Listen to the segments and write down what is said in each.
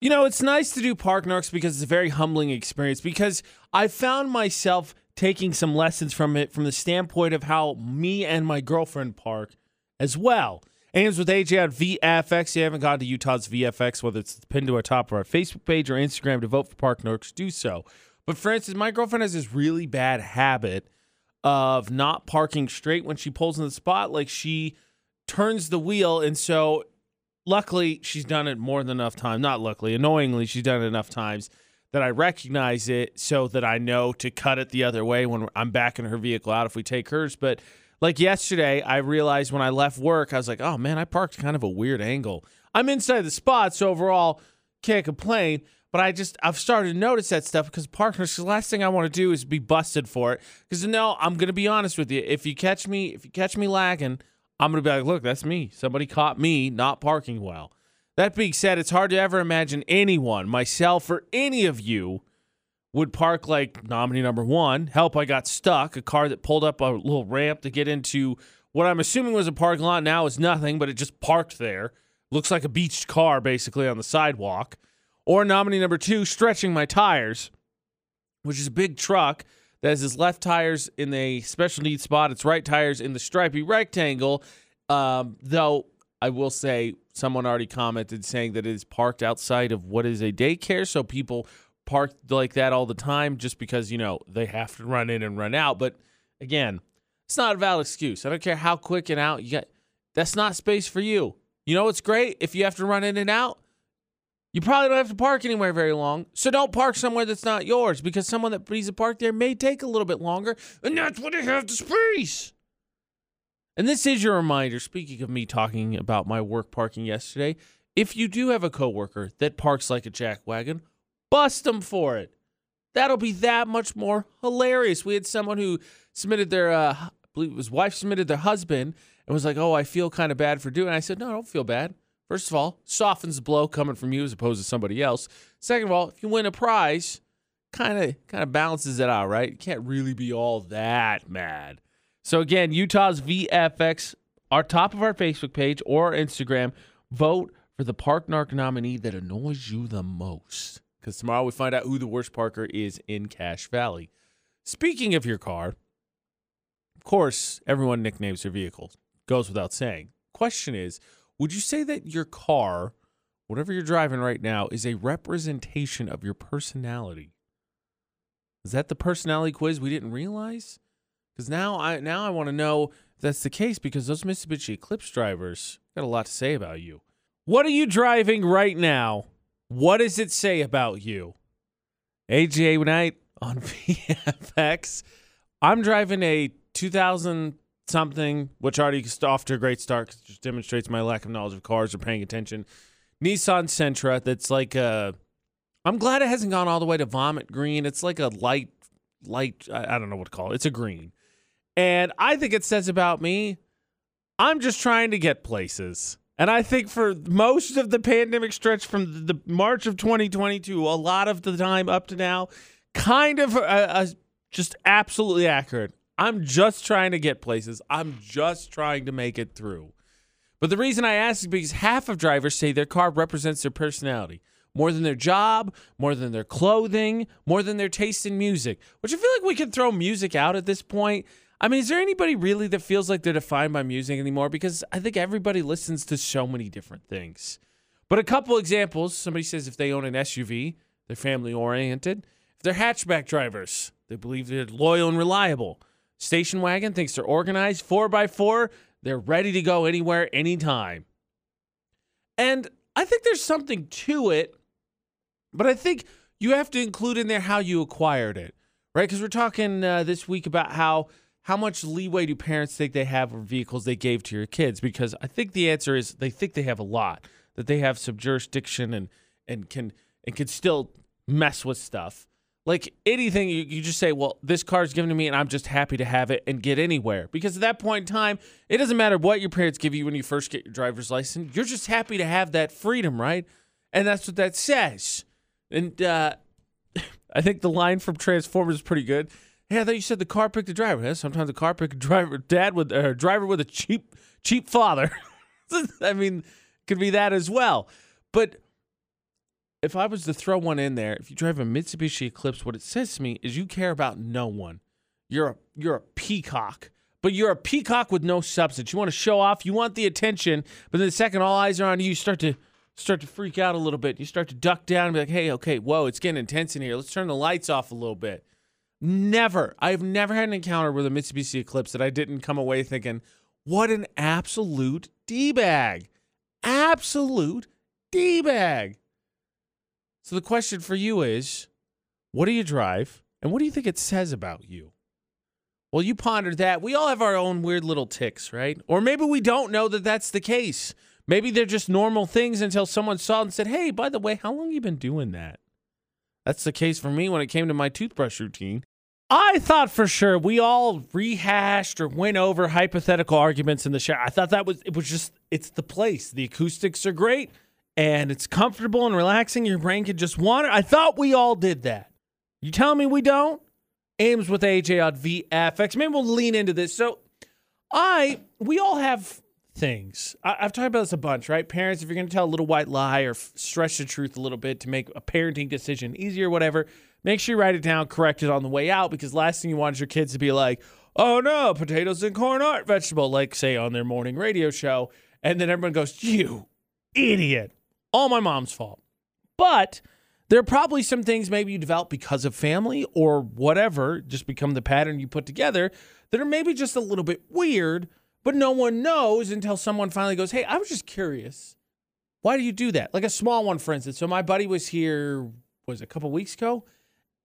You know, it's nice to do Park Narks because it's a very humbling experience because I found myself taking some lessons from it from the standpoint of how me and my girlfriend park as well. AMs with AJ on VFX. You haven't gone to Utah's VFX, whether it's pinned to our top of our Facebook page or Instagram to vote for Park Narks, do so. But for instance, my girlfriend has this really bad habit of not parking straight when she pulls in the spot. Like she turns the wheel, and so luckily she's done it more than enough time. Not luckily, annoyingly, she's done it enough times that I recognize it so that I know to cut it the other way when I'm backing her vehicle out if we take hers. But like yesterday, I realized when I left work, I was like, oh man, I parked kind of a weird angle. I'm inside the spot, so overall, can't complain. But I just I've started to notice that stuff because partners. The last thing I want to do is be busted for it. Because no, I'm gonna be honest with you. If you catch me, if you catch me lagging, I'm gonna be like, look, that's me. Somebody caught me not parking well. That being said, it's hard to ever imagine anyone, myself or any of you, would park like nominee number one. Help, I got stuck. A car that pulled up a little ramp to get into what I'm assuming was a parking lot now is nothing, but it just parked there. Looks like a beached car basically on the sidewalk. Or nominee number two, stretching my tires, which is a big truck that has his left tires in a special needs spot, its right tires in the stripy rectangle. Um, though I will say, someone already commented saying that it is parked outside of what is a daycare, so people park like that all the time just because you know they have to run in and run out. But again, it's not a valid excuse. I don't care how quick and out you get. That's not space for you. You know what's great if you have to run in and out. You probably don't have to park anywhere very long. So don't park somewhere that's not yours because someone that needs to park there may take a little bit longer, and that's when they have the space. And this is your reminder, speaking of me talking about my work parking yesterday, if you do have a coworker that parks like a jackwagon, bust them for it. That'll be that much more hilarious. We had someone who submitted their, uh, I believe his wife submitted their husband and was like, "Oh, I feel kind of bad for doing." It. I said, "No, I don't feel bad. First of all, softens the blow coming from you as opposed to somebody else. Second of all, if you win a prize, kind of kind of balances it out, right? You can't really be all that mad." So again, Utah's VFX, our top of our Facebook page or Instagram, vote for the Park Narc nominee that annoys you the most. Because tomorrow we find out who the worst parker is in Cache Valley. Speaking of your car, of course, everyone nicknames their vehicle. Goes without saying. Question is, would you say that your car, whatever you're driving right now, is a representation of your personality? Is that the personality quiz we didn't realize? Because now I now I want to know if that's the case because those Mitsubishi Eclipse drivers got a lot to say about you. What are you driving right now? What does it say about you? AJ Knight on VFX. I'm driving a 2000 something, which already off to a great start because just demonstrates my lack of knowledge of cars or paying attention. Nissan Sentra that's like a. I'm glad it hasn't gone all the way to vomit green. It's like a light, light, I don't know what to call it. It's a green. And I think it says about me, I'm just trying to get places. And I think for most of the pandemic stretch from the March of 2022, a lot of the time up to now, kind of uh, uh, just absolutely accurate. I'm just trying to get places. I'm just trying to make it through. But the reason I ask is because half of drivers say their car represents their personality more than their job, more than their clothing, more than their taste in music, which I feel like we can throw music out at this point. I mean, is there anybody really that feels like they're defined by music anymore? Because I think everybody listens to so many different things. But a couple examples somebody says if they own an SUV, they're family oriented. If they're hatchback drivers, they believe they're loyal and reliable. Station wagon thinks they're organized. Four by four, they're ready to go anywhere, anytime. And I think there's something to it, but I think you have to include in there how you acquired it, right? Because we're talking uh, this week about how how much leeway do parents think they have for vehicles they gave to your kids? Because I think the answer is they think they have a lot, that they have some jurisdiction and and can and can still mess with stuff. Like anything, you, you just say, well, this car's given to me and I'm just happy to have it and get anywhere. Because at that point in time, it doesn't matter what your parents give you when you first get your driver's license. You're just happy to have that freedom, right? And that's what that says. And uh, I think the line from Transformers is pretty good. Hey, I thought you said the car picked the driver. Yeah, sometimes the car picked a driver, dad with a uh, driver with a cheap, cheap father. I mean, could be that as well. But if I was to throw one in there, if you drive a Mitsubishi Eclipse, what it says to me is you care about no one. You're a you're a peacock, but you're a peacock with no substance. You want to show off, you want the attention, but then the second all eyes are on you, you start to start to freak out a little bit. You start to duck down and be like, "Hey, okay, whoa, it's getting intense in here. Let's turn the lights off a little bit." Never, I've never had an encounter with a Mitsubishi Eclipse that I didn't come away thinking, "What an absolute d bag, absolute d bag." So the question for you is, what do you drive, and what do you think it says about you? Well, you pondered that. We all have our own weird little ticks, right? Or maybe we don't know that that's the case. Maybe they're just normal things until someone saw and said, "Hey, by the way, how long you been doing that?" That's the case for me when it came to my toothbrush routine. I thought for sure we all rehashed or went over hypothetical arguments in the shower. I thought that was it was just it's the place. The acoustics are great and it's comfortable and relaxing. Your brain can just wander. I thought we all did that. You tell me we don't? AMs with AJ on VFX. Maybe we'll lean into this. So I we all have things. I, have talked about this a bunch, right? Parents, if you're going to tell a little white lie or f- stretch the truth a little bit to make a parenting decision easier, whatever, make sure you write it down, correct it on the way out, because last thing you want is your kids to be like, "Oh no, potatoes and corn aren't vegetable," like say on their morning radio show, and then everyone goes, "You idiot!" All my mom's fault. But there are probably some things maybe you develop because of family or whatever, just become the pattern you put together that are maybe just a little bit weird but no one knows until someone finally goes, Hey, I was just curious. Why do you do that? Like a small one, for instance. So my buddy was here, was a couple weeks ago?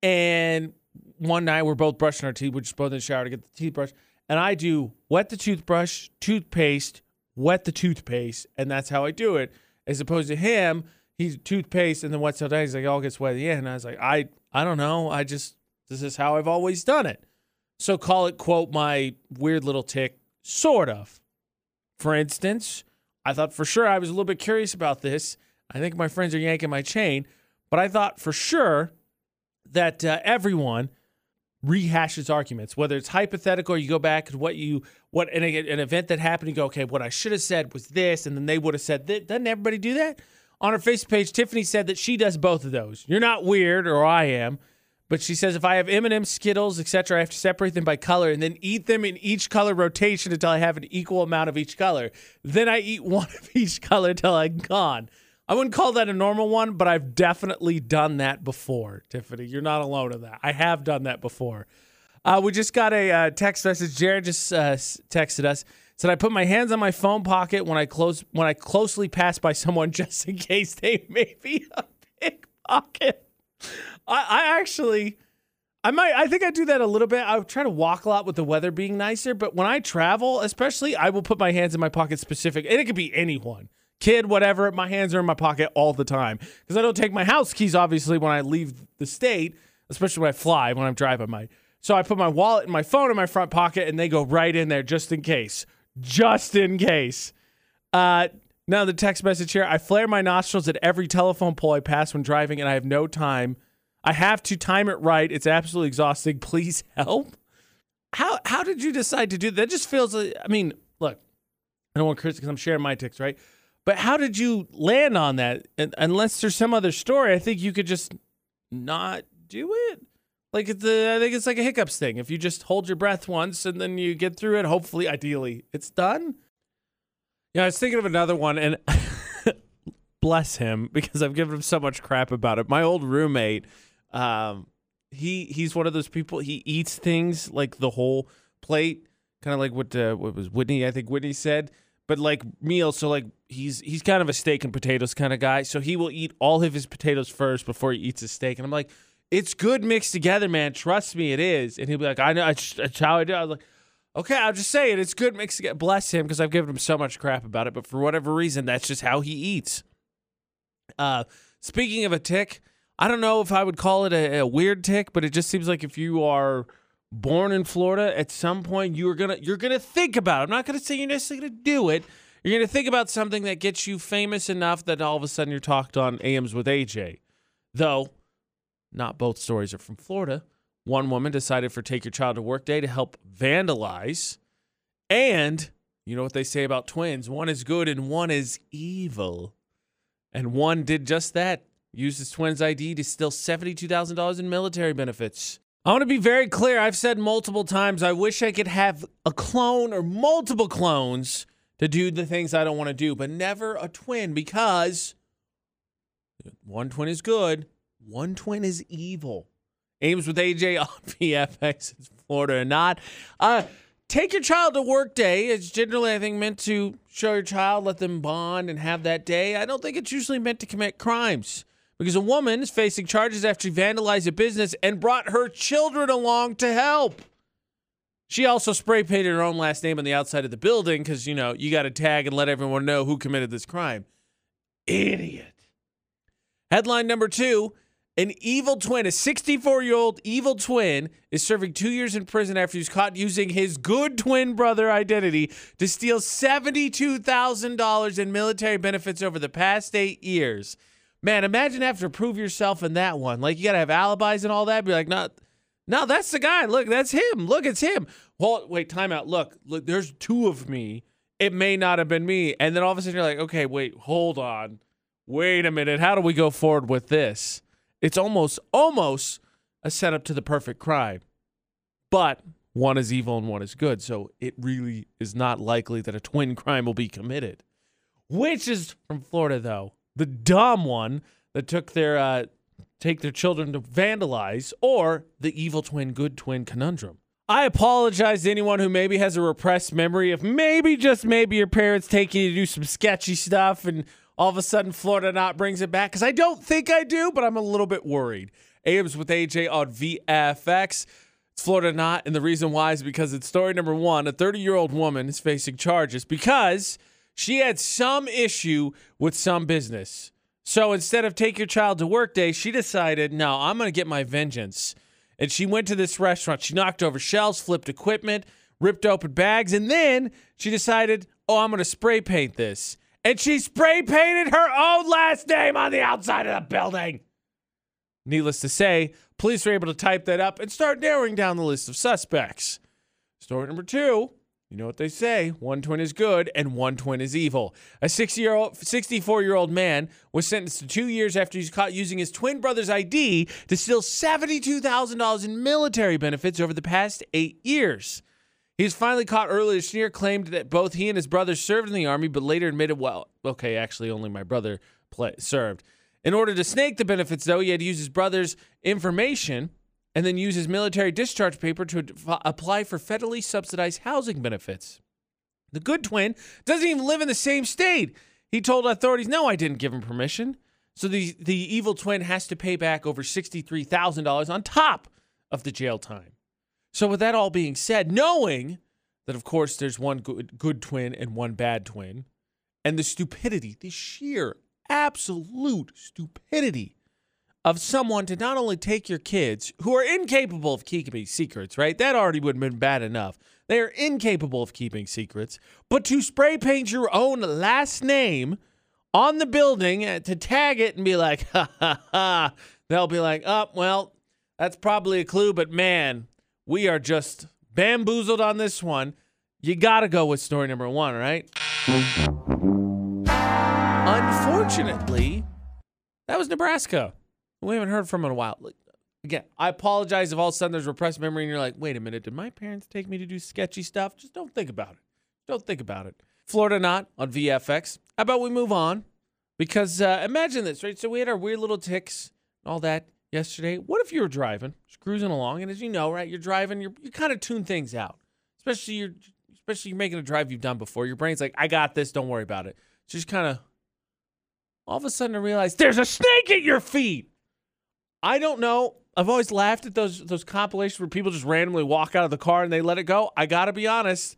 And one night we're both brushing our teeth. We're just both in the shower to get the toothbrush. And I do wet the toothbrush, toothpaste, wet the toothpaste. And that's how I do it. As opposed to him, he's toothpaste and then it down. He's like, all gets wet at Yeah, And I was like, I, I don't know. I just, this is how I've always done it. So call it, quote, my weird little tick Sort of. For instance, I thought for sure I was a little bit curious about this. I think my friends are yanking my chain, but I thought for sure that uh, everyone rehashes arguments, whether it's hypothetical or you go back to what you what an, an event that happened. You go, okay, what I should have said was this, and then they would have said that. Doesn't everybody do that? On her Facebook page, Tiffany said that she does both of those. You're not weird, or I am. But she says if I have M&M, Skittles, etc., I have to separate them by color and then eat them in each color rotation until I have an equal amount of each color. Then I eat one of each color until I'm gone. I wouldn't call that a normal one, but I've definitely done that before, Tiffany. You're not alone in that. I have done that before. Uh, we just got a uh, text message. Jared just uh, texted us. Said I put my hands on my phone pocket when I close when I closely pass by someone just in case they may be a pickpocket. I, I actually, I might, I think I do that a little bit. I try to walk a lot with the weather being nicer, but when I travel, especially, I will put my hands in my pocket specific, and it could be anyone, kid, whatever. My hands are in my pocket all the time because I don't take my house keys, obviously, when I leave the state, especially when I fly, when I'm driving my. So I put my wallet and my phone in my front pocket, and they go right in there just in case, just in case. Uh, now the text message here: I flare my nostrils at every telephone pole I pass when driving, and I have no time I have to time it right. It's absolutely exhausting. Please help. How how did you decide to do that? That just feels like, I mean, look, I don't want Chris because I'm sharing my ticks, right? But how did you land on that? And, unless there's some other story, I think you could just not do it. Like the, I think it's like a hiccups thing. If you just hold your breath once and then you get through it, hopefully, ideally, it's done. Yeah, I was thinking of another one, and bless him because I've given him so much crap about it. My old roommate um, he he's one of those people. He eats things like the whole plate, kind of like what uh, what was Whitney? I think Whitney said, but like meals. So like he's he's kind of a steak and potatoes kind of guy. So he will eat all of his potatoes first before he eats his steak. And I'm like, it's good mixed together, man. Trust me, it is. And he'll be like, I know, that's how I do. I was like. Okay, I'll just say it. It's good mixed together. Bless him because I've given him so much crap about it, but for whatever reason, that's just how he eats. Uh, speaking of a tick, I don't know if I would call it a, a, weird tick, but it just seems like if you are born in Florida, at some point you are gonna you're gonna think about. It. I'm not gonna say you're necessarily gonna do it. You're gonna think about something that gets you famous enough that all of a sudden you're talked on AMs with AJ. Though, not both stories are from Florida. One woman decided for Take Your Child to Work Day to help vandalize, and you know what they say about twins: one is good and one is evil. And one did just that used his twins' ID to steal $72,000 in military benefits. I want to be very clear. I've said multiple times I wish I could have a clone or multiple clones to do the things I don't want to do, but never a twin because one twin is good, one twin is evil. AMs with AJ on VFX in Florida or not. Uh, take your child to work day. It's generally, I think, meant to show your child, let them bond and have that day. I don't think it's usually meant to commit crimes because a woman is facing charges after she vandalized a business and brought her children along to help. She also spray painted her own last name on the outside of the building because, you know, you got to tag and let everyone know who committed this crime. Idiot. Headline number two an evil twin, a 64 year old evil twin, is serving two years in prison after he was caught using his good twin brother identity to steal $72,000 in military benefits over the past eight years. Man, imagine having to prove yourself in that one. Like, you got to have alibis and all that. Be like, no, no, that's the guy. Look, that's him. Look, it's him. Well, wait, time out. Look, look, there's two of me. It may not have been me. And then all of a sudden you're like, okay, wait, hold on. Wait a minute. How do we go forward with this? It's almost almost a setup to the perfect crime. But one is evil and one is good, so it really is not likely that a twin crime will be committed. Which is from Florida though, the dumb one that took their uh, take their children to vandalize, or the evil twin good twin conundrum. I apologize to anyone who maybe has a repressed memory of maybe just maybe your parents taking you to do some sketchy stuff and all of a sudden Florida not brings it back? Because I don't think I do, but I'm a little bit worried. AMs with AJ on VFX. It's Florida not, and the reason why is because it's story number one. A 30 year old woman is facing charges because she had some issue with some business. So instead of take your child to work day, she decided, no, I'm going to get my vengeance. And she went to this restaurant. She knocked over shelves, flipped equipment, ripped open bags, and then she decided, oh, I'm going to spray paint this and she spray painted her own last name on the outside of the building. Needless to say, police were able to type that up and start narrowing down the list of suspects. Story number two. You know what they say one twin is good and one twin is evil. A 60 year old, 64 year old man was sentenced to two years after he's caught using his twin brother's ID to steal $72,000 in military benefits over the past eight years. He was finally caught earlier this year, claimed that both he and his brother served in the army, but later admitted, well, okay, actually, only my brother play, served. In order to snake the benefits, though, he had to use his brother's information and then use his military discharge paper to apply for federally subsidized housing benefits. The good twin doesn't even live in the same state. He told authorities, no, I didn't give him permission. So the, the evil twin has to pay back over $63,000 on top of the jail time. So, with that all being said, knowing that, of course, there's one good, good twin and one bad twin, and the stupidity, the sheer, absolute stupidity of someone to not only take your kids who are incapable of keeping secrets, right? That already would have been bad enough. They are incapable of keeping secrets, but to spray paint your own last name on the building uh, to tag it and be like, ha ha ha, they'll be like, oh, well, that's probably a clue, but man, we are just bamboozled on this one. You got to go with story number one, right? Unfortunately, that was Nebraska. We haven't heard from him in a while. Again, I apologize if all of a sudden there's repressed memory and you're like, wait a minute, did my parents take me to do sketchy stuff? Just don't think about it. Don't think about it. Florida not on VFX. How about we move on? Because uh, imagine this, right? So we had our weird little ticks, and all that yesterday. What if you were driving, just cruising along, and as you know, right, you're driving, you're, you kind of tune things out, especially you're especially you're making a drive you've done before. Your brain's like, I got this, don't worry about it. So just kind of all of a sudden I realize there's a snake at your feet. I don't know. I've always laughed at those those compilations where people just randomly walk out of the car and they let it go. I gotta be honest,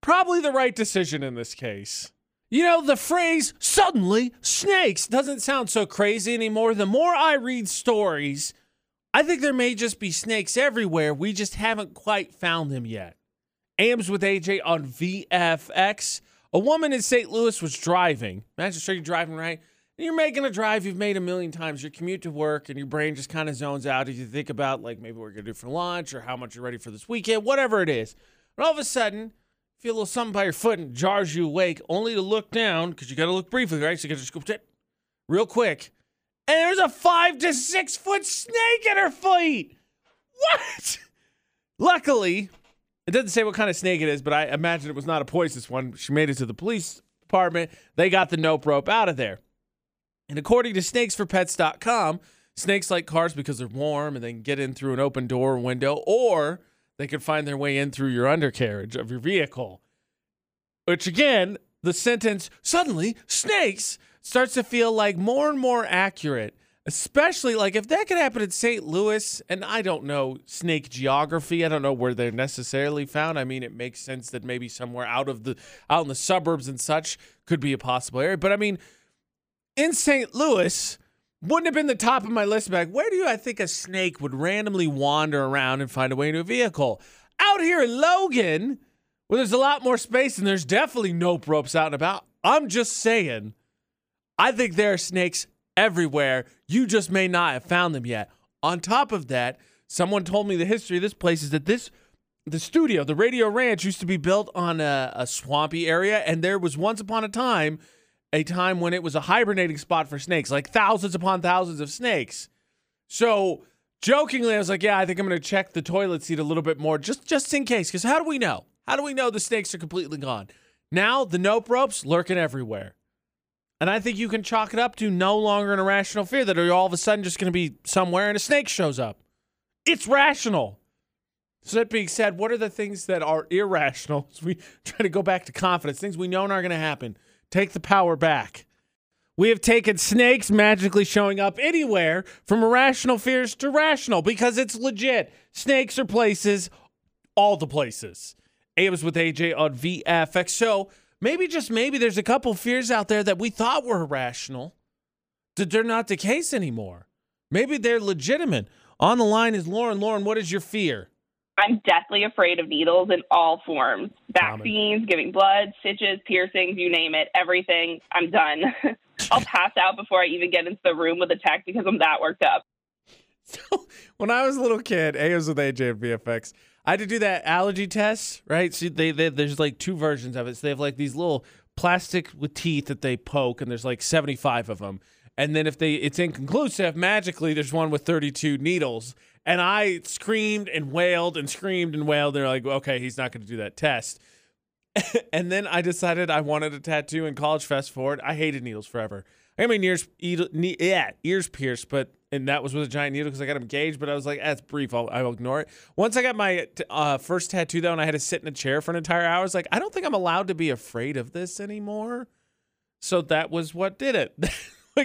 probably the right decision in this case. You know, the phrase suddenly snakes doesn't sound so crazy anymore. The more I read stories, I think there may just be snakes everywhere. We just haven't quite found them yet. AMs with AJ on VFX. A woman in St. Louis was driving. Imagine you're driving right. You're making a drive you've made a million times. Your commute to work and your brain just kind of zones out as you think about like maybe what we're gonna do for lunch or how much you're ready for this weekend, whatever it is. And all of a sudden, feel a little something by your foot and jars you awake, only to look down because you got to look briefly, right? So you got to just go real quick, and there's a five to six foot snake at her feet. What? Luckily, it doesn't say what kind of snake it is, but I imagine it was not a poisonous one. She made it to the police department. They got the nope rope out of there. And according to snakesforpets.com, snakes like cars because they're warm and they can get in through an open door or window, or they can find their way in through your undercarriage of your vehicle. Which again, the sentence suddenly snakes starts to feel like more and more accurate especially like if that could happen in St. Louis, and I don't know snake geography. I don't know where they're necessarily found. I mean, it makes sense that maybe somewhere out of the out in the suburbs and such could be a possible area. But I mean, in St. Louis, wouldn't have been the top of my list. Like, where do you I think a snake would randomly wander around and find a way into a vehicle? Out here in Logan, where there's a lot more space and there's definitely nope ropes out and about. I'm just saying, I think there are snakes everywhere. You just may not have found them yet. On top of that, someone told me the history of this place is that this the studio, the Radio Ranch, used to be built on a, a, swampy area, and there was once upon a time a time when it was a hibernating spot for snakes, like thousands upon thousands of snakes. So jokingly, I was like, "Yeah, I think I'm going to check the toilet seat a little bit more, just just in case." Because how do we know? How do we know the snakes are completely gone? Now the nope ropes lurking everywhere. And I think you can chalk it up to no longer an irrational fear that you're all of a sudden just going to be somewhere and a snake shows up. It's rational. So that being said, what are the things that are irrational? We try to go back to confidence, things we know aren't going to happen. Take the power back. We have taken snakes magically showing up anywhere from irrational fears to rational because it's legit. Snakes are places, all the places. AMs with AJ on VFX. So maybe just maybe there's a couple fears out there that we thought were irrational that they're not the case anymore. Maybe they're legitimate. On the line is Lauren. Lauren, what is your fear? I'm deathly afraid of needles in all forms vaccines, giving blood, stitches, piercings, you name it, everything. I'm done. I'll pass out before I even get into the room with a tech because I'm that worked up. So, when I was a little kid, A was with AJ and VFX. I had to do that allergy test, right? So they, they there's like two versions of it. So they have like these little plastic with teeth that they poke, and there's like 75 of them. And then if they it's inconclusive, magically there's one with 32 needles. And I screamed and wailed and screamed and wailed. They're like, okay, he's not going to do that test. and then I decided I wanted a tattoo in college. Fast forward, I hated needles forever. I got my ears, yeah, ears pierced, but and that was with a giant needle because I got them gauged. But I was like, that's brief. I'll, I'll ignore it. Once I got my uh, first tattoo though, and I had to sit in a chair for an entire hour, I was like, I don't think I'm allowed to be afraid of this anymore. So that was what did it.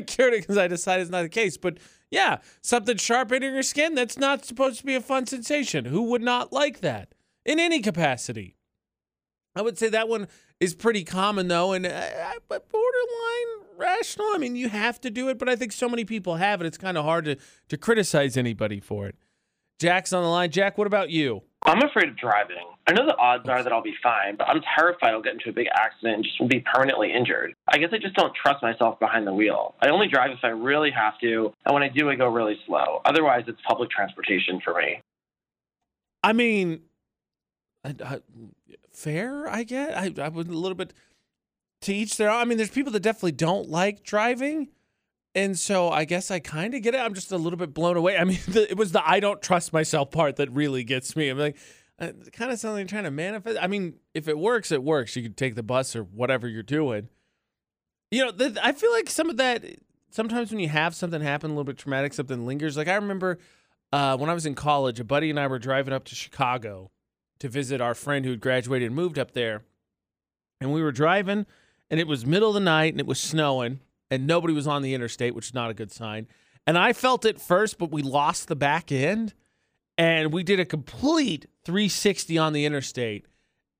cured it because I decided it's not the case. But yeah, something sharp hitting your skin, that's not supposed to be a fun sensation. Who would not like that in any capacity? I would say that one is pretty common though, and uh, but borderline rational. I mean, you have to do it, but I think so many people have it. It's kind of hard to to criticize anybody for it. Jack's on the line. Jack, what about you? I'm afraid of driving. I know the odds are that I'll be fine, but I'm terrified I'll get into a big accident and just will be permanently injured. I guess I just don't trust myself behind the wheel. I only drive if I really have to, and when I do, I go really slow. Otherwise, it's public transportation for me. I mean, I, I, fair, I get. I, I was a little bit to each their own. I mean, there's people that definitely don't like driving. And so I guess I kind of get it. I'm just a little bit blown away. I mean, the, it was the I don't trust myself part that really gets me. I'm like, it kind of like trying to manifest. I mean, if it works, it works. You could take the bus or whatever you're doing. You know, I feel like some of that, sometimes when you have something happen, a little bit traumatic, something lingers. Like I remember uh, when I was in college, a buddy and I were driving up to Chicago to visit our friend who had graduated and moved up there. And we were driving, and it was middle of the night, and it was snowing and nobody was on the interstate, which is not a good sign. And I felt it first, but we lost the back end and we did a complete 360 on the interstate.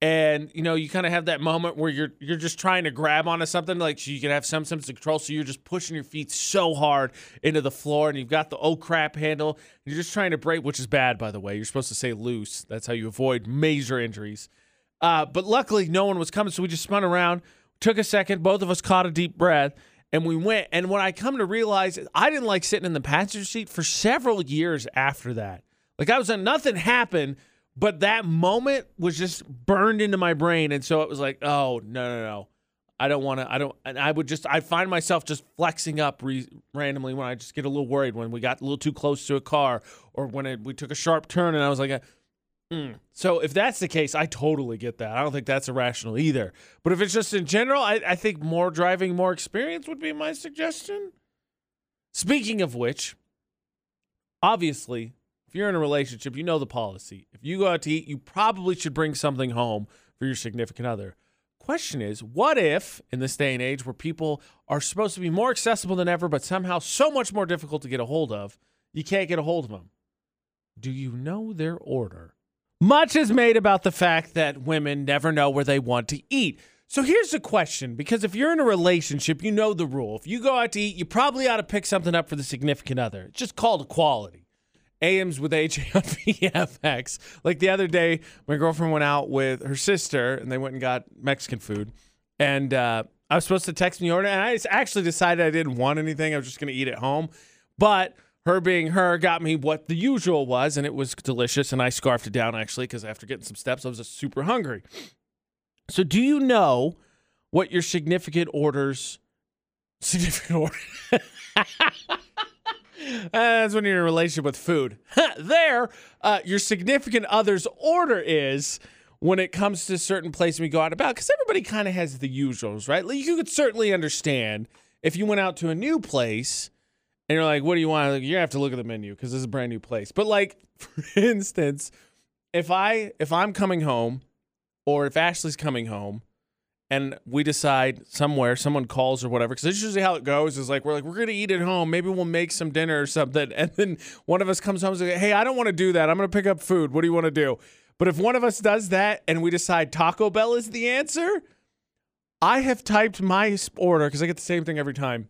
And you know, you kind of have that moment where you're you're just trying to grab onto something, like so you can have some sense of control. So you're just pushing your feet so hard into the floor, and you've got the oh crap handle. you're just trying to brake, which is bad, by the way. You're supposed to say loose. That's how you avoid major injuries. Uh, but luckily, no one was coming, so we just spun around, took a second. Both of us caught a deep breath, and we went. And when I come to realize, I didn't like sitting in the passenger seat for several years after that. Like I was, nothing happened, but that moment was just burned into my brain, and so it was like, oh no, no, no, I don't want to. I don't. And I would just. I find myself just flexing up re- randomly when I just get a little worried when we got a little too close to a car or when it, we took a sharp turn and I was like, mm. so if that's the case, I totally get that. I don't think that's irrational either. But if it's just in general, I, I think more driving, more experience would be my suggestion. Speaking of which, obviously, if you're in a relationship, you know the policy. If you go out to eat, you probably should bring something home for your significant other. Question is what if in this day and age where people are supposed to be more accessible than ever but somehow so much more difficult to get a hold of you can't get a hold of them do you know their order? Much is made about the fact that women never know where they want to eat. So here's the question because if you're in a relationship you know the rule. If you go out to eat you probably ought to pick something up for the significant other. It's just called equality AMs with AJ on VFX. Like the other day, my girlfriend went out with her sister and they went and got Mexican food. And uh, I was supposed to text me order, and I actually decided I didn't want anything. I was just going to eat at home. But her being her got me what the usual was, and it was delicious. And I scarfed it down actually because after getting some steps, I was just super hungry. So, do you know what your significant orders? Significant order. That's when you're in a relationship with food. there, uh, your significant other's order is when it comes to certain places we go out about, because everybody kind of has the usuals, right? Like you could certainly understand if you went out to a new place and you're like, what do you want? Like, you have to look at the menu because this is a brand new place. But like, for instance, if I if I'm coming home or if Ashley's coming home and we decide somewhere someone calls or whatever because this is usually how it goes is like we're like we're gonna eat at home. Maybe we'll make some dinner or something. And then one of us comes home and says hey i don't want to do that. I'm gonna pick up food. What do you want to do? But if one of us does that and we decide taco bell is the answer i have typed my order because i get the same thing every time.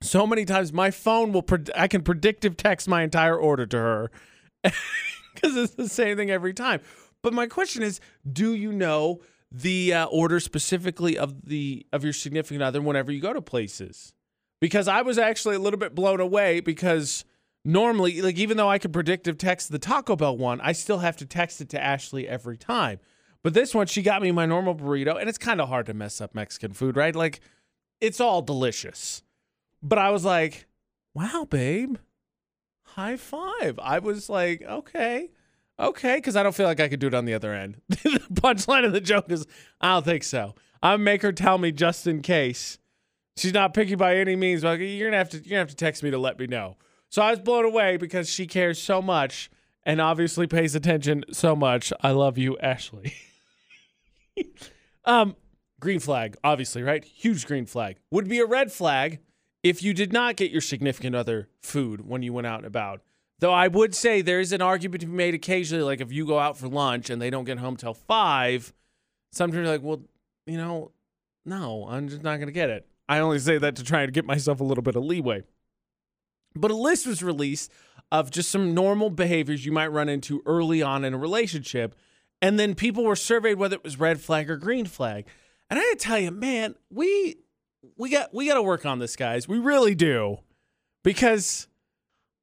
So many times my phone will i can predictive text my entire order to her because it's the same thing every time. But my question is do you know the uh, order specifically of the of your significant other whenever you go to places. Because I was actually a little bit blown away because normally like even though I could predictive text the Taco Bell one I still have to text it to Ashley every time. But this one she got me my normal burrito and it's kind of hard to mess up Mexican food right? Like it's all delicious. But I was like wow babe. High five. I was like okay Okay, because I don't feel like I could do it on the other end. the punchline of the joke is, I don't think so. I'll make her tell me just in case. She's not picky by any means, but you're gonna have to you're gonna have to text me to let me know. So I was blown away because she cares so much and obviously pays attention so much. I love you, Ashley. um, green flag, obviously, right? Huge green flag. Would be a red flag if you did not get your significant other food when you went out and about. Though I would say there is an argument to be made occasionally, like if you go out for lunch and they don't get home till five, sometimes you're like, well, you know, no, I'm just not going to get it. I only say that to try and get myself a little bit of leeway. But a list was released of just some normal behaviors you might run into early on in a relationship. And then people were surveyed whether it was red flag or green flag. And I gotta tell you, man, we we got we gotta work on this, guys. We really do. Because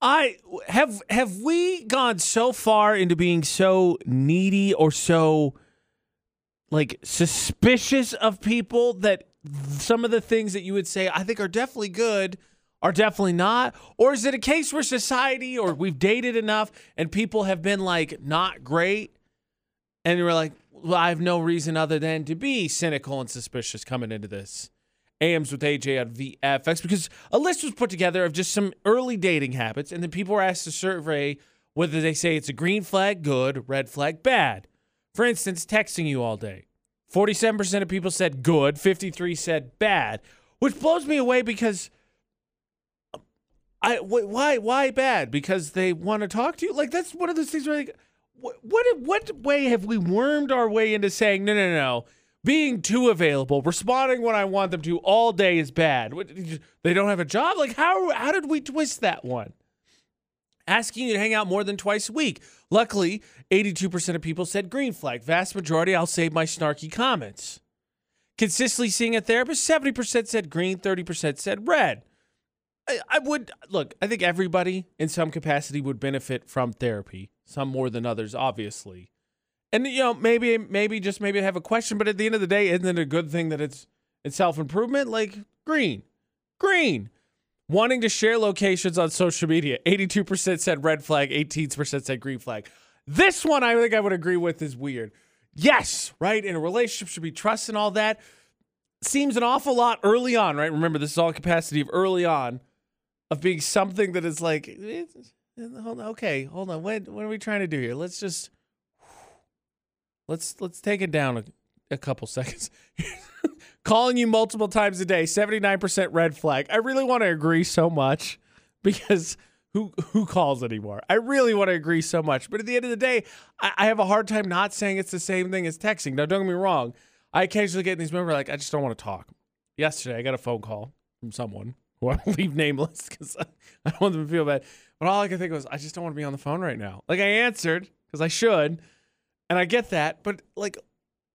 I have have we gone so far into being so needy or so like suspicious of people that some of the things that you would say I think are definitely good are definitely not? Or is it a case where society or we've dated enough and people have been like not great? And we're like well I have no reason other than to be cynical and suspicious coming into this AMs with AJ on VFX because a list was put together of just some early dating habits, and then people were asked to survey whether they say it's a green flag, good, red flag, bad. For instance, texting you all day. 47% of people said good, 53 said bad, which blows me away because I why why bad? Because they want to talk to you? Like that's one of those things where like what what what way have we wormed our way into saying no no no being too available, responding when I want them to all day is bad. They don't have a job? Like how how did we twist that one? Asking you to hang out more than twice a week. Luckily, 82% of people said green flag. Vast majority, I'll save my snarky comments. Consistently seeing a therapist, 70% said green, 30% said red. I, I would look, I think everybody in some capacity would benefit from therapy, some more than others, obviously. And you know, maybe maybe just maybe I have a question, but at the end of the day, isn't it a good thing that it's it's self improvement, like green, green. Wanting to share locations on social media, 82% said red flag, 18% said green flag. This one I think I would agree with is weird. Yes, right? In a relationship should be trust and all that. Seems an awful lot early on, right? Remember, this is all capacity of early on of being something that is like, hold on, okay, hold on. What, what are we trying to do here? Let's just let's let's take it down a, a couple seconds. Calling you multiple times a day, 79% red flag. I really want to agree so much because who who calls anymore? I really want to agree so much. But at the end of the day, I, I have a hard time not saying it's the same thing as texting. Now, don't get me wrong. I occasionally get these moments like I just don't want to talk. Yesterday, I got a phone call from someone who I'll leave nameless because I, I don't want them to feel bad. But all I could think was, I just don't want to be on the phone right now. Like I answered because I should, and I get that. But like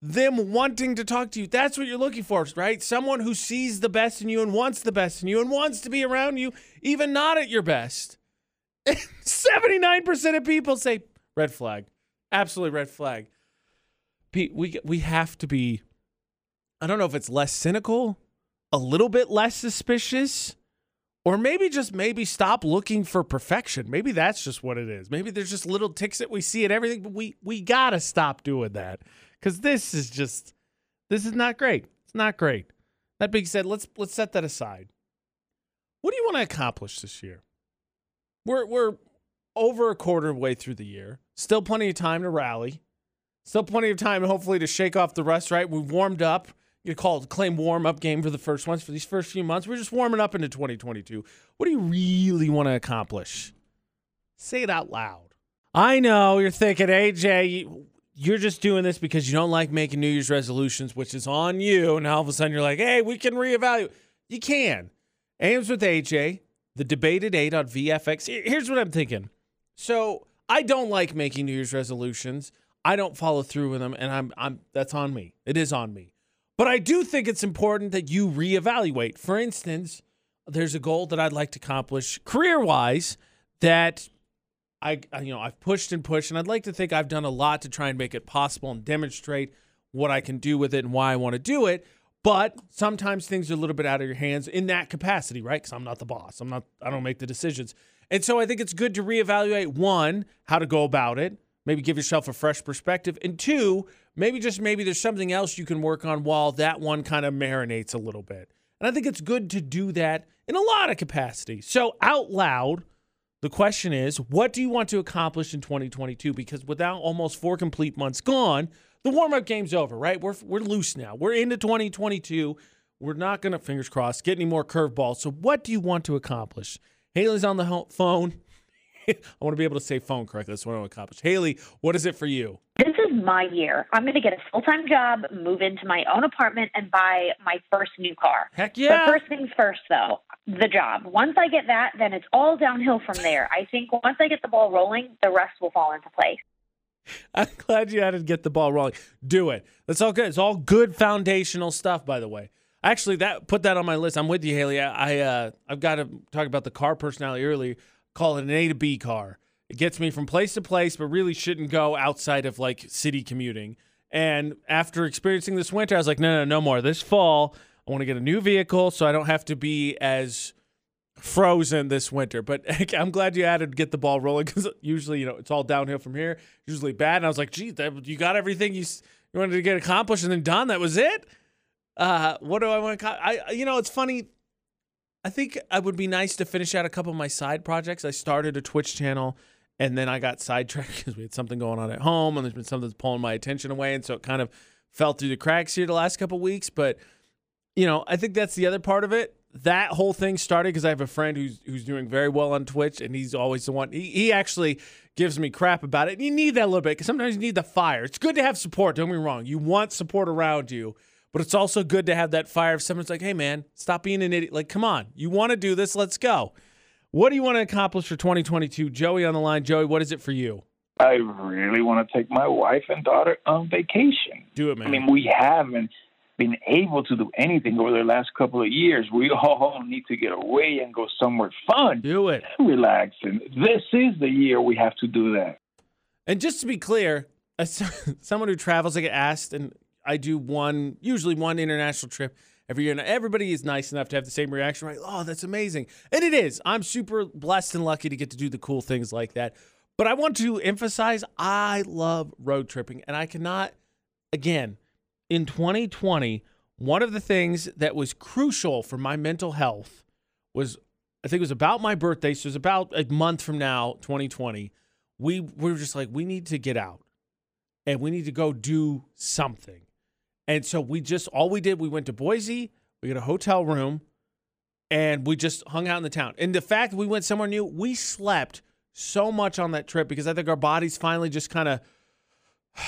them wanting to talk to you, that's what you're looking for, right? Someone who sees the best in you and wants the best in you and wants to be around you, even not at your best. 79% of people say red flag. Absolutely red flag. Pete, we we have to be I don't know if it's less cynical, a little bit less suspicious, or maybe just maybe stop looking for perfection. Maybe that's just what it is. Maybe there's just little ticks that we see at everything, but we we got to stop doing that cuz this is just this is not great. It's not great. That being said, let's let's set that aside. What do you want to accomplish this year? We're we're over a quarter way through the year. Still plenty of time to rally. Still plenty of time, hopefully, to shake off the rust. Right, we've warmed up. You call it claim warm up game for the first ones for these first few months. We're just warming up into 2022. What do you really want to accomplish? Say it out loud. I know you're thinking, AJ, you're just doing this because you don't like making New Year's resolutions, which is on you. And all of a sudden you're like, hey, we can reevaluate. You can. AMs with AJ, the debated at 8 on VFX. Here's what I'm thinking. So I don't like making New Year's resolutions. I don't follow through with them, and I'm I'm that's on me. It is on me. But I do think it's important that you reevaluate. For instance, there's a goal that I'd like to accomplish career-wise that I you know, I've pushed and pushed and I'd like to think I've done a lot to try and make it possible and demonstrate what I can do with it and why I want to do it. But sometimes things are a little bit out of your hands in that capacity, right? Cuz I'm not the boss. I'm not I don't make the decisions. And so I think it's good to reevaluate one, how to go about it, maybe give yourself a fresh perspective, and two, maybe just maybe there's something else you can work on while that one kind of marinates a little bit. And I think it's good to do that in a lot of capacity. So out loud, the question is, what do you want to accomplish in 2022? Because without almost four complete months gone, the warm-up game's over, right? We're we're loose now. We're into 2022. We're not gonna fingers crossed get any more curveballs. So what do you want to accomplish? Haley's on the ho- phone. I want to be able to say phone correctly. That's what I want to accomplish. Haley, what is it for you? This is my year. I'm going to get a full time job, move into my own apartment, and buy my first new car. Heck yeah. But first things first, though, the job. Once I get that, then it's all downhill from there. I think once I get the ball rolling, the rest will fall into place. I'm glad you had to get the ball rolling. Do it. That's all good. It's all good foundational stuff, by the way. Actually, that put that on my list. I'm with you, Haley. I, I uh, I've got to talk about the car personality early. Call it an A to B car. It gets me from place to place, but really shouldn't go outside of like city commuting. And after experiencing this winter, I was like, no, no, no more. This fall, I want to get a new vehicle so I don't have to be as frozen this winter. But I'm glad you added get the ball rolling because usually, you know, it's all downhill from here. Usually bad. And I was like, gee, that, you got everything you, you wanted to get accomplished and then done. That was it. Uh, what do I want to? I you know it's funny. I think I would be nice to finish out a couple of my side projects. I started a Twitch channel, and then I got sidetracked because we had something going on at home, and there's been something that's pulling my attention away, and so it kind of fell through the cracks here the last couple weeks. But you know, I think that's the other part of it. That whole thing started because I have a friend who's who's doing very well on Twitch, and he's always the one. He, he actually gives me crap about it. And you need that a little bit because sometimes you need the fire. It's good to have support. Don't me wrong. You want support around you but it's also good to have that fire if someone's like, hey, man, stop being an idiot. Like, come on, you want to do this? Let's go. What do you want to accomplish for 2022? Joey on the line. Joey, what is it for you? I really want to take my wife and daughter on vacation. Do it, man. I mean, we haven't been able to do anything over the last couple of years. We all need to get away and go somewhere fun. Do it. Relax. And this is the year we have to do that. And just to be clear, as someone who travels, I get asked, and I do one, usually one international trip every year. And everybody is nice enough to have the same reaction, right? Oh, that's amazing. And it is. I'm super blessed and lucky to get to do the cool things like that. But I want to emphasize I love road tripping. And I cannot, again, in 2020, one of the things that was crucial for my mental health was I think it was about my birthday. So it was about a month from now, 2020. We, we were just like, we need to get out and we need to go do something. And so we just, all we did, we went to Boise, we got a hotel room, and we just hung out in the town. And the fact that we went somewhere new, we slept so much on that trip because I think our bodies finally just kind of,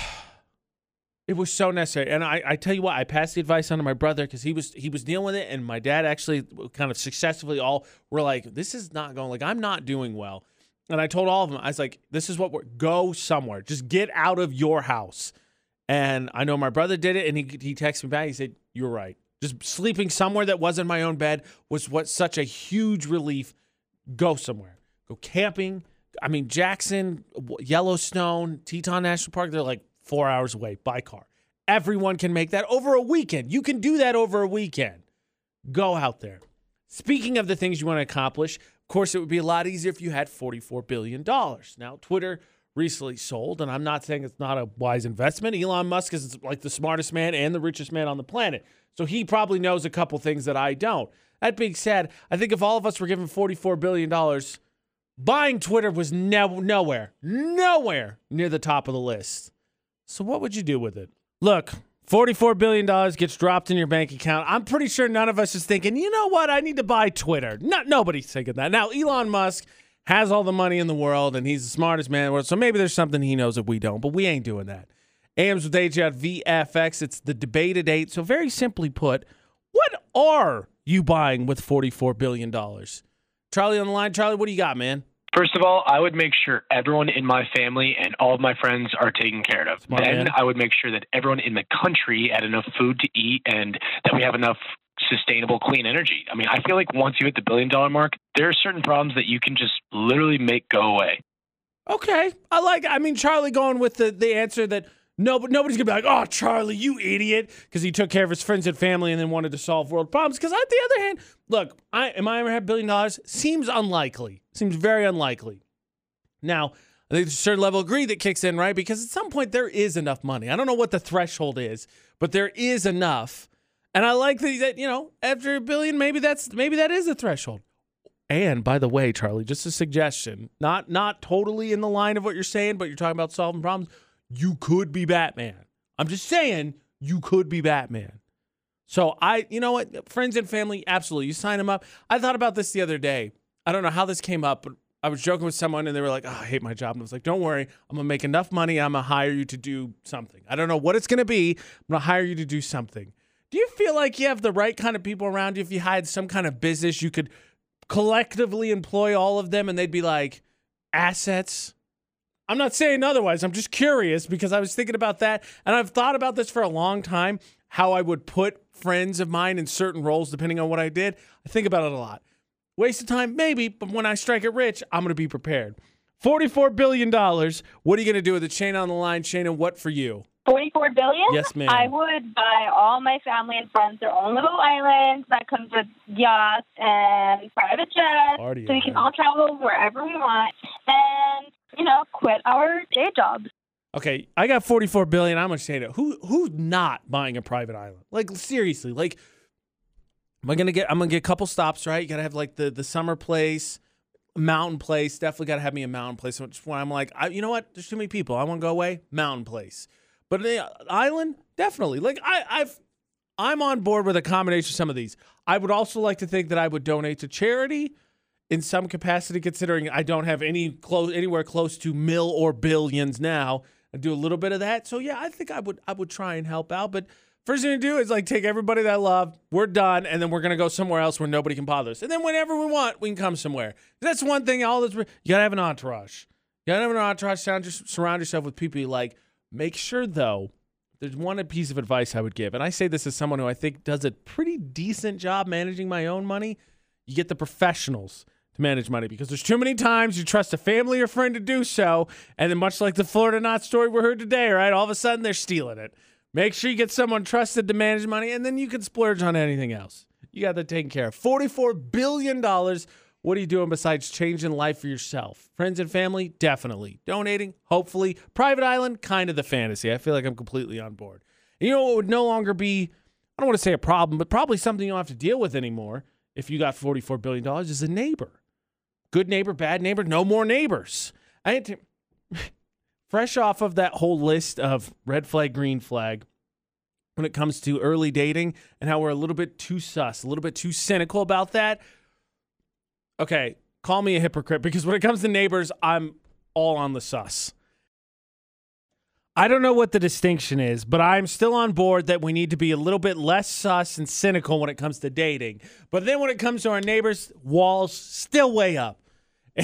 it was so necessary. And I, I tell you what, I passed the advice on to my brother because he was he was dealing with it, and my dad actually kind of successfully all were like, this is not going. Like I'm not doing well. And I told all of them, I was like, this is what we're go somewhere. Just get out of your house. And I know my brother did it, and he he texted me back. He said, "You're right. Just sleeping somewhere that wasn't my own bed was what such a huge relief. Go somewhere. Go camping. I mean, Jackson, Yellowstone, Teton National Park. They're like four hours away by car. Everyone can make that over a weekend. You can do that over a weekend. Go out there. Speaking of the things you want to accomplish, of course, it would be a lot easier if you had $44 billion. Now, Twitter recently sold, and I'm not saying it's not a wise investment. Elon Musk is like the smartest man and the richest man on the planet. So he probably knows a couple things that I don't. That being said, I think if all of us were given $44 billion, buying Twitter was no- nowhere, nowhere near the top of the list. So what would you do with it? Look, $44 billion gets dropped in your bank account. I'm pretty sure none of us is thinking, you know what? I need to buy Twitter. Not, nobody's thinking that. Now, Elon Musk has all the money in the world and he's the smartest man in the world. So maybe there's something he knows that we don't, but we ain't doing that. AMs with AJ at VFX. It's the debate at eight. So, very simply put, what are you buying with $44 billion? Charlie on the line. Charlie, what do you got, man? First of all, I would make sure everyone in my family and all of my friends are taken care of. Smart then man. I would make sure that everyone in the country had enough food to eat and that we have enough sustainable clean energy. I mean, I feel like once you hit the billion dollar mark, there are certain problems that you can just literally make go away. Okay, I like. I mean, Charlie going with the the answer that no, but nobody's gonna be like, "Oh, Charlie, you idiot," because he took care of his friends and family and then wanted to solve world problems. Because on the other hand, look, I am I ever have billion dollars? Seems unlikely. Seems very unlikely. Now, I think there's a certain level of greed that kicks in, right? Because at some point there is enough money. I don't know what the threshold is, but there is enough. And I like that, you know, after a billion, maybe that's maybe that is the threshold. And by the way, Charlie, just a suggestion, not not totally in the line of what you're saying, but you're talking about solving problems. You could be Batman. I'm just saying you could be Batman. So I, you know what, friends and family, absolutely, you sign them up. I thought about this the other day. I don't know how this came up, but I was joking with someone and they were like, oh, I hate my job. And I was like, don't worry, I'm gonna make enough money. I'm gonna hire you to do something. I don't know what it's gonna be. I'm gonna hire you to do something. Do you feel like you have the right kind of people around you? If you had some kind of business, you could collectively employ all of them and they'd be like assets. I'm not saying otherwise. I'm just curious because I was thinking about that and I've thought about this for a long time how I would put friends of mine in certain roles depending on what I did. I think about it a lot. Waste of time, maybe, but when I strike it rich, I'm going to be prepared. $44 billion. What are you going to do with it? Shane on the line. Shane, and what for you? Forty-four billion. Yes, ma'am. I would buy all my family and friends their own little islands that comes with yachts and private jets, Party so we can again. all travel wherever we want, and you know, quit our day jobs. Okay, I got 44 billion. I'm gonna say it. Who who's not buying a private island? Like seriously, like am I gonna get I'm gonna get a couple stops, right? You gotta have like the the summer place, mountain place. Definitely gotta have me a mountain place. Which when I'm like, I, you know what? There's too many people. I wanna go away, mountain place. But the island, definitely. Like I I've I'm on board with a combination of some of these. I would also like to think that I would donate to charity in some capacity, considering I don't have any close anywhere close to mill or billions now. I do a little bit of that. So yeah, I think I would I would try and help out. But first thing to do is like take everybody that I love, we're done, and then we're gonna go somewhere else where nobody can bother us. And then whenever we want, we can come somewhere. That's one thing. All this you gotta have an entourage. You gotta have an entourage. Surround, your- surround yourself with people you like. Make sure though. There's one piece of advice I would give, and I say this as someone who I think does a pretty decent job managing my own money. You get the professionals to manage money because there's too many times you trust a family or friend to do so, and then much like the Florida Knot story we heard today, right? All of a sudden they're stealing it. Make sure you get someone trusted to manage money, and then you can splurge on anything else. You got that taken care of. $44 billion. What are you doing besides changing life for yourself? Friends and family? Definitely. Donating? Hopefully. Private island? Kind of the fantasy. I feel like I'm completely on board. And you know what would no longer be, I don't want to say a problem, but probably something you don't have to deal with anymore if you got $44 billion is a neighbor. Good neighbor, bad neighbor, no more neighbors. I had to, fresh off of that whole list of red flag, green flag, when it comes to early dating and how we're a little bit too sus, a little bit too cynical about that. Okay, call me a hypocrite because when it comes to neighbors, I'm all on the sus. I don't know what the distinction is, but I'm still on board that we need to be a little bit less sus and cynical when it comes to dating. But then when it comes to our neighbors, walls still way up.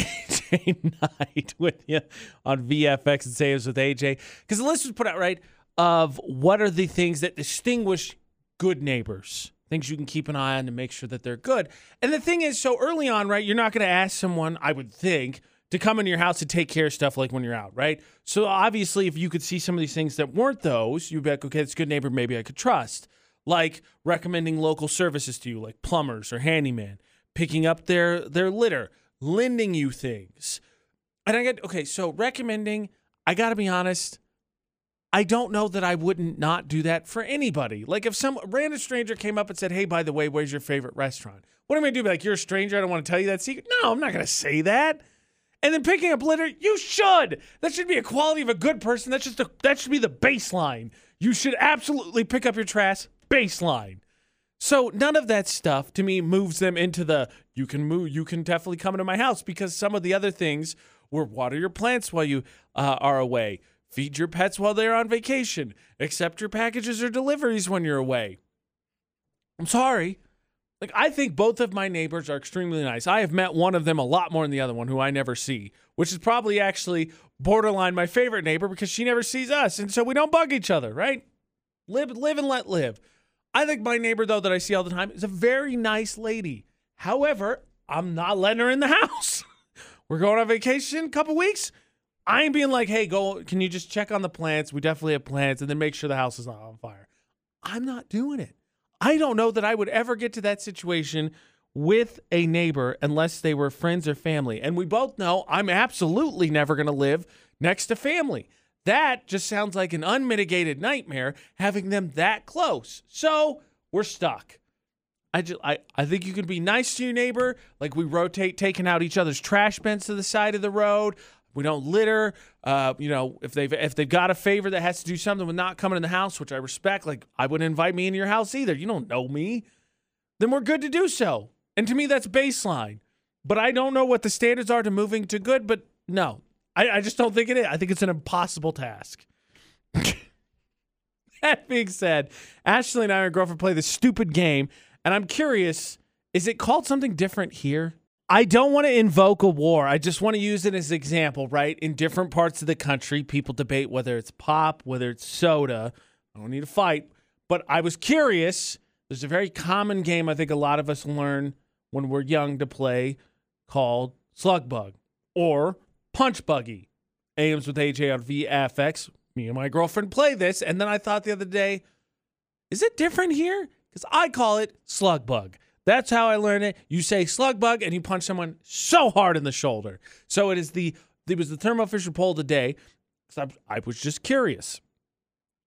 AJ Knight with you on VFX and Saves with AJ. Because the list was put out, right, of what are the things that distinguish good neighbors, things you can keep an eye on to make sure that they're good. And the thing is, so early on, right, you're not going to ask someone, I would think, to come into your house to take care of stuff like when you're out, right? So obviously, if you could see some of these things that weren't those, you'd be like, okay, it's a good neighbor, maybe I could trust. Like recommending local services to you, like plumbers or handyman, picking up their their litter, lending you things. And I get okay, so recommending, I gotta be honest, I don't know that I wouldn't not do that for anybody. Like if some random stranger came up and said, Hey, by the way, where's your favorite restaurant? What am I gonna do? Be like, you're a stranger, I don't want to tell you that secret. No, I'm not gonna say that. And then picking up litter, you should. That should be a quality of a good person. That's just a, that should be the baseline. You should absolutely pick up your trash baseline. So none of that stuff to me moves them into the you can move, you can definitely come into my house because some of the other things were water your plants while you uh, are away, feed your pets while they're on vacation, accept your packages or deliveries when you're away. I'm sorry. Like I think both of my neighbors are extremely nice. I have met one of them a lot more than the other one who I never see, which is probably actually borderline my favorite neighbor because she never sees us and so we don't bug each other, right? Live live and let live. I think my neighbor though that I see all the time is a very nice lady. However, I'm not letting her in the house. We're going on vacation a couple weeks. I ain't being like, "Hey, go can you just check on the plants? We definitely have plants and then make sure the house is not on fire." I'm not doing it. I don't know that I would ever get to that situation with a neighbor unless they were friends or family. And we both know I'm absolutely never going to live next to family. That just sounds like an unmitigated nightmare having them that close. So we're stuck. I just I, I think you can be nice to your neighbor, like we rotate taking out each other's trash bins to the side of the road. We don't litter. Uh, you know, if they've if they've got a favor that has to do something with not coming in the house, which I respect, like I wouldn't invite me into your house either. You don't know me. Then we're good to do so. And to me, that's baseline. But I don't know what the standards are to moving to good, but no. I, I just don't think it is. I think it's an impossible task. that being said, Ashley and I, our girlfriend, play this stupid game, and I'm curious, is it called something different here? I don't want to invoke a war. I just want to use it as an example, right? In different parts of the country, people debate whether it's pop, whether it's soda. I don't need to fight, but I was curious. There's a very common game I think a lot of us learn when we're young to play called Slug Bug or Punch Buggy. AMs with AJ on VFX. Me and my girlfriend play this, and then I thought the other day, is it different here? Because I call it Slug Bug. That's how I learned it. You say slug bug and you punch someone so hard in the shoulder. So it is the it was the Thermo Fisher poll today. I, I was just curious.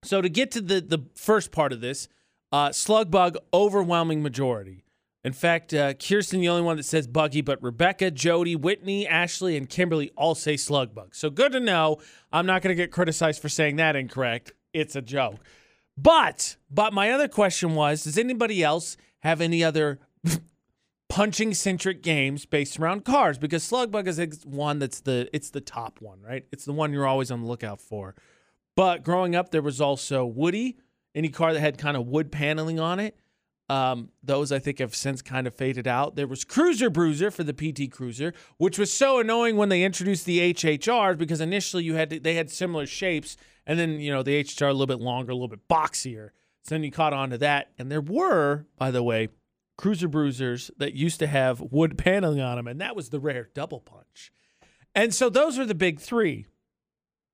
So to get to the the first part of this, uh, slug bug overwhelming majority. In fact, uh, Kirsten the only one that says buggy, but Rebecca, Jody, Whitney, Ashley, and Kimberly all say slug bug. So good to know. I'm not going to get criticized for saying that incorrect. It's a joke. But but my other question was, does anybody else have any other punching centric games based around cars because Slugbug is one that's the it's the top one, right? It's the one you're always on the lookout for. But growing up, there was also Woody, any car that had kind of wood paneling on it. Um, those I think have since kind of faded out. There was Cruiser Bruiser for the PT Cruiser, which was so annoying when they introduced the HHRs because initially you had to, they had similar shapes, and then you know the HHR a little bit longer, a little bit boxier. So then you caught on to that, and there were, by the way, cruiser bruisers that used to have wood paneling on them, and that was the rare double punch. And so those are the big three.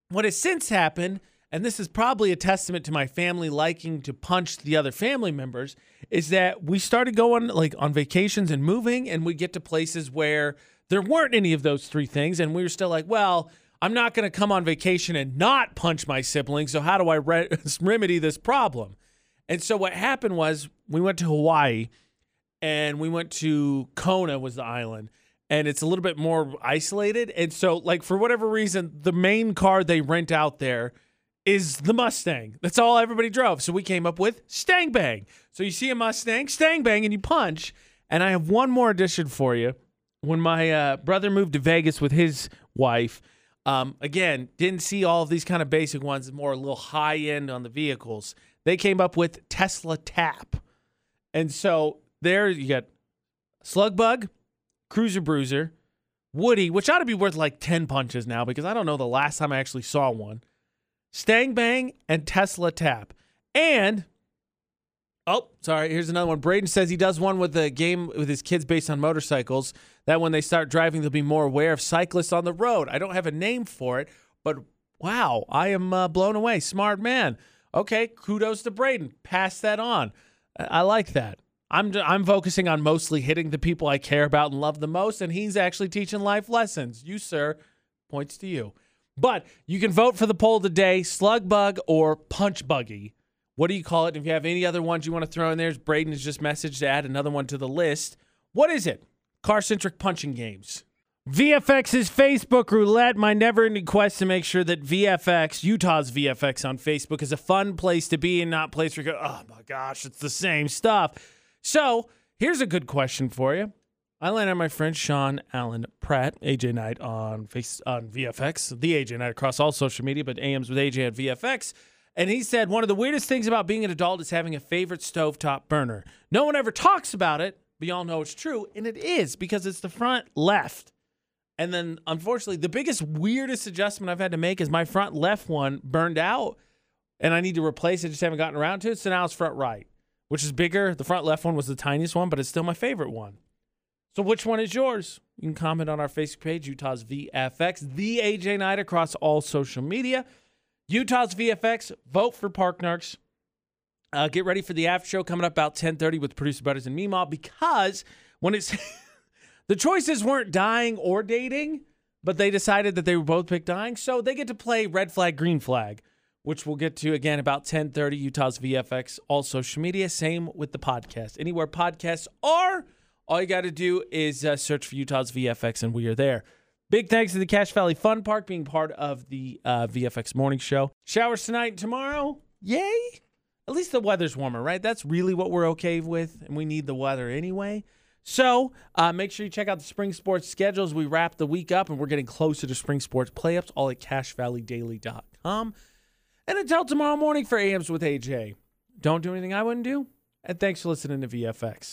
What has since happened, and this is probably a testament to my family liking to punch the other family members, is that we started going like on vacations and moving, and we get to places where there weren't any of those three things, and we were still like, well, I'm not going to come on vacation and not punch my siblings. So how do I re- remedy this problem? And so what happened was we went to Hawaii, and we went to Kona was the island and it's a little bit more isolated. And so, like, for whatever reason, the main car they rent out there is the Mustang. That's all everybody drove. So we came up with Stang Bang. So you see a Mustang, Stang Bang, and you punch. And I have one more addition for you. When my uh, brother moved to Vegas with his wife, um, again, didn't see all of these kind of basic ones, more a little high end on the vehicles. They came up with Tesla Tap. And so there you got Slug Bug, Cruiser Bruiser, Woody, which ought to be worth like 10 punches now because I don't know the last time I actually saw one. Stang Bang and Tesla Tap. And oh, sorry, here's another one. Braden says he does one with the game with his kids based on motorcycles. That when they start driving, they'll be more aware of cyclists on the road. I don't have a name for it, but wow, I am uh, blown away. Smart man. Okay, kudos to Braden. Pass that on. I like that. I'm I'm focusing on mostly hitting the people I care about and love the most, and he's actually teaching life lessons. You, sir, points to you. But you can vote for the poll today: slug bug or punch buggy. What do you call it? If you have any other ones you want to throw in there, Braden has just messaged to add another one to the list. What is it? Car centric punching games. VFX's Facebook roulette, my never ending quest to make sure that VFX, Utah's VFX on Facebook, is a fun place to be and not place where you go, oh my gosh, it's the same stuff. So here's a good question for you. I landed my friend Sean Allen Pratt, AJ Knight on face on VFX, the AJ Knight across all social media, but AMs with AJ at VFX. And he said one of the weirdest things about being an adult is having a favorite stovetop burner. No one ever talks about it, but y'all know it's true, and it is because it's the front left. And then unfortunately, the biggest weirdest adjustment I've had to make is my front left one burned out, and I need to replace it. Just haven't gotten around to it. So now it's front right which is bigger. The front left one was the tiniest one, but it's still my favorite one. So which one is yours? You can comment on our Facebook page, Utah's VFX, the AJ Knight across all social media. Utah's VFX, vote for Park Narks. Uh, get ready for the after show coming up about 10:30 with producer Butters and Meemaw because when it's the choices weren't dying or dating, but they decided that they were both picked dying, so they get to play red flag, green flag which we'll get to again about 10:30 Utah's VFX all social media same with the podcast. Anywhere podcasts are all you got to do is uh, search for Utah's VFX and we are there. Big thanks to the Cache Valley Fun Park being part of the uh, VFX morning show. Showers tonight and tomorrow? Yay! At least the weather's warmer right? That's really what we're okay with and we need the weather anyway. So uh, make sure you check out the spring sports schedules. We wrap the week up and we're getting closer to spring sports playups all at cachevalleydaily.com and until tomorrow morning for AMs with AJ, don't do anything I wouldn't do. And thanks for listening to VFX.